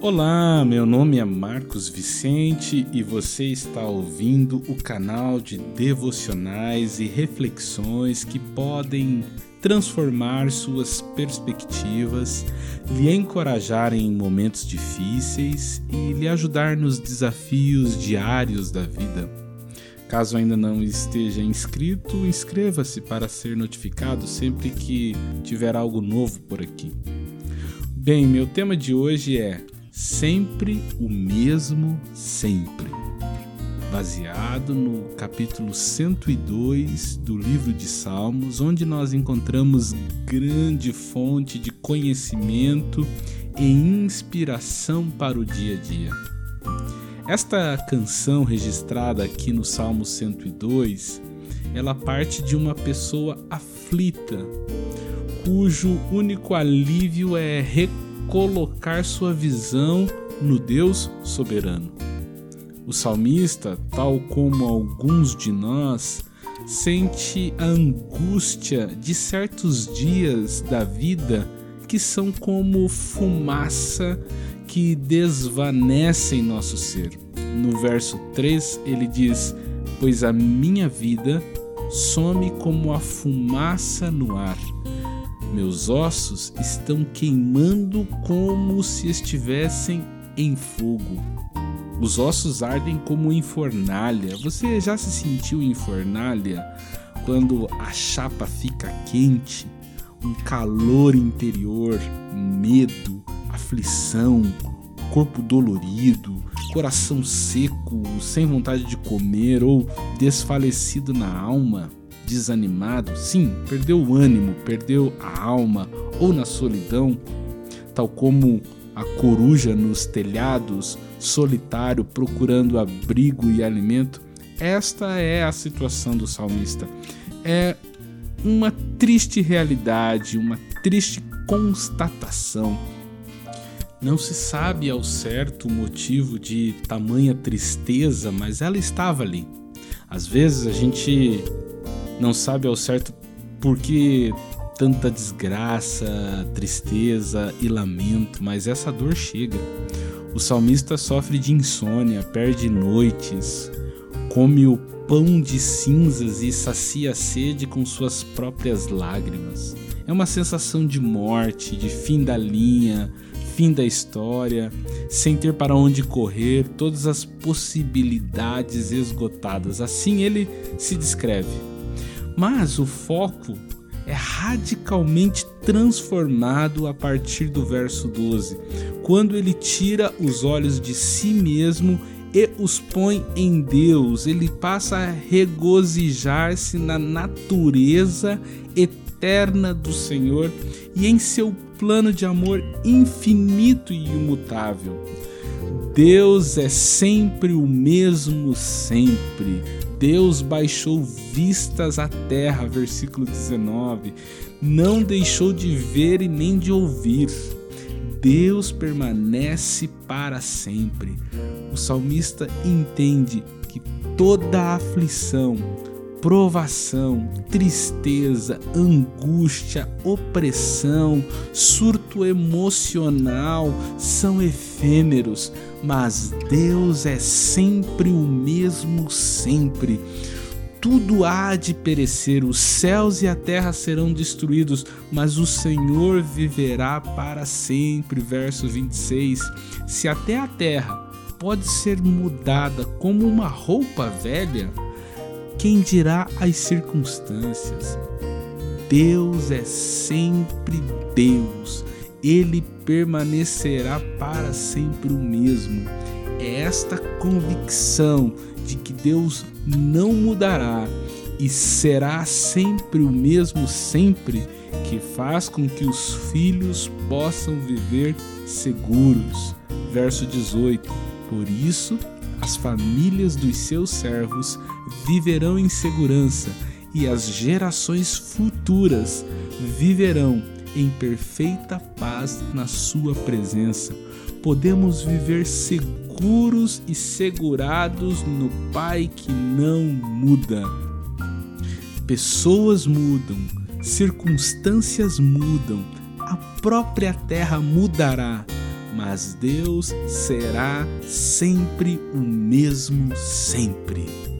Olá, meu nome é Marcos Vicente e você está ouvindo o canal de devocionais e reflexões que podem transformar suas perspectivas, lhe encorajar em momentos difíceis e lhe ajudar nos desafios diários da vida. Caso ainda não esteja inscrito, inscreva-se para ser notificado sempre que tiver algo novo por aqui. Bem, meu tema de hoje é sempre o mesmo sempre. Baseado no capítulo 102 do livro de Salmos, onde nós encontramos grande fonte de conhecimento e inspiração para o dia a dia. Esta canção registrada aqui no Salmo 102, ela parte de uma pessoa aflita, cujo único alívio é reconhecer colocar sua visão no Deus soberano. O salmista, tal como alguns de nós, sente a angústia de certos dias da vida que são como fumaça que desvanece em nosso ser. No verso 3 ele diz: Pois a minha vida some como a fumaça no ar meus ossos estão queimando como se estivessem em fogo. Os ossos ardem como em fornalha. Você já se sentiu em fornalha quando a chapa fica quente? Um calor interior, medo, aflição, corpo dolorido, coração seco, sem vontade de comer ou desfalecido na alma desanimado, sim, perdeu o ânimo, perdeu a alma ou na solidão, tal como a coruja nos telhados, solitário, procurando abrigo e alimento. Esta é a situação do salmista. É uma triste realidade, uma triste constatação. Não se sabe ao certo o motivo de tamanha tristeza, mas ela estava ali. Às vezes a gente não sabe ao certo por que tanta desgraça, tristeza e lamento, mas essa dor chega. O salmista sofre de insônia, perde noites, come o pão de cinzas e sacia a sede com suas próprias lágrimas. É uma sensação de morte, de fim da linha, fim da história, sem ter para onde correr, todas as possibilidades esgotadas. Assim ele se descreve. Mas o foco é radicalmente transformado a partir do verso 12, quando ele tira os olhos de si mesmo e os põe em Deus. Ele passa a regozijar-se na natureza eterna do Senhor e em seu plano de amor infinito e imutável. Deus é sempre o mesmo sempre. Deus baixou vistas à terra, versículo 19. Não deixou de ver e nem de ouvir. Deus permanece para sempre. O salmista entende que toda aflição, provação, tristeza, angústia, opressão, surto emocional são efêmeros, mas Deus é sempre o mesmo, sempre. Tudo há de perecer, os céus e a terra serão destruídos, mas o Senhor viverá para sempre. Verso 26. Se até a terra pode ser mudada como uma roupa velha, quem dirá as circunstâncias? Deus é sempre Deus, ele permanecerá para sempre o mesmo. É esta convicção de que Deus não mudará e será sempre o mesmo sempre que faz com que os filhos possam viver seguros. Verso 18. Por isso, as famílias dos seus servos viverão em segurança e as gerações futuras viverão em perfeita paz na Sua presença. Podemos viver seguros e segurados no Pai que não muda. Pessoas mudam, circunstâncias mudam, a própria terra mudará, mas Deus será sempre o mesmo sempre.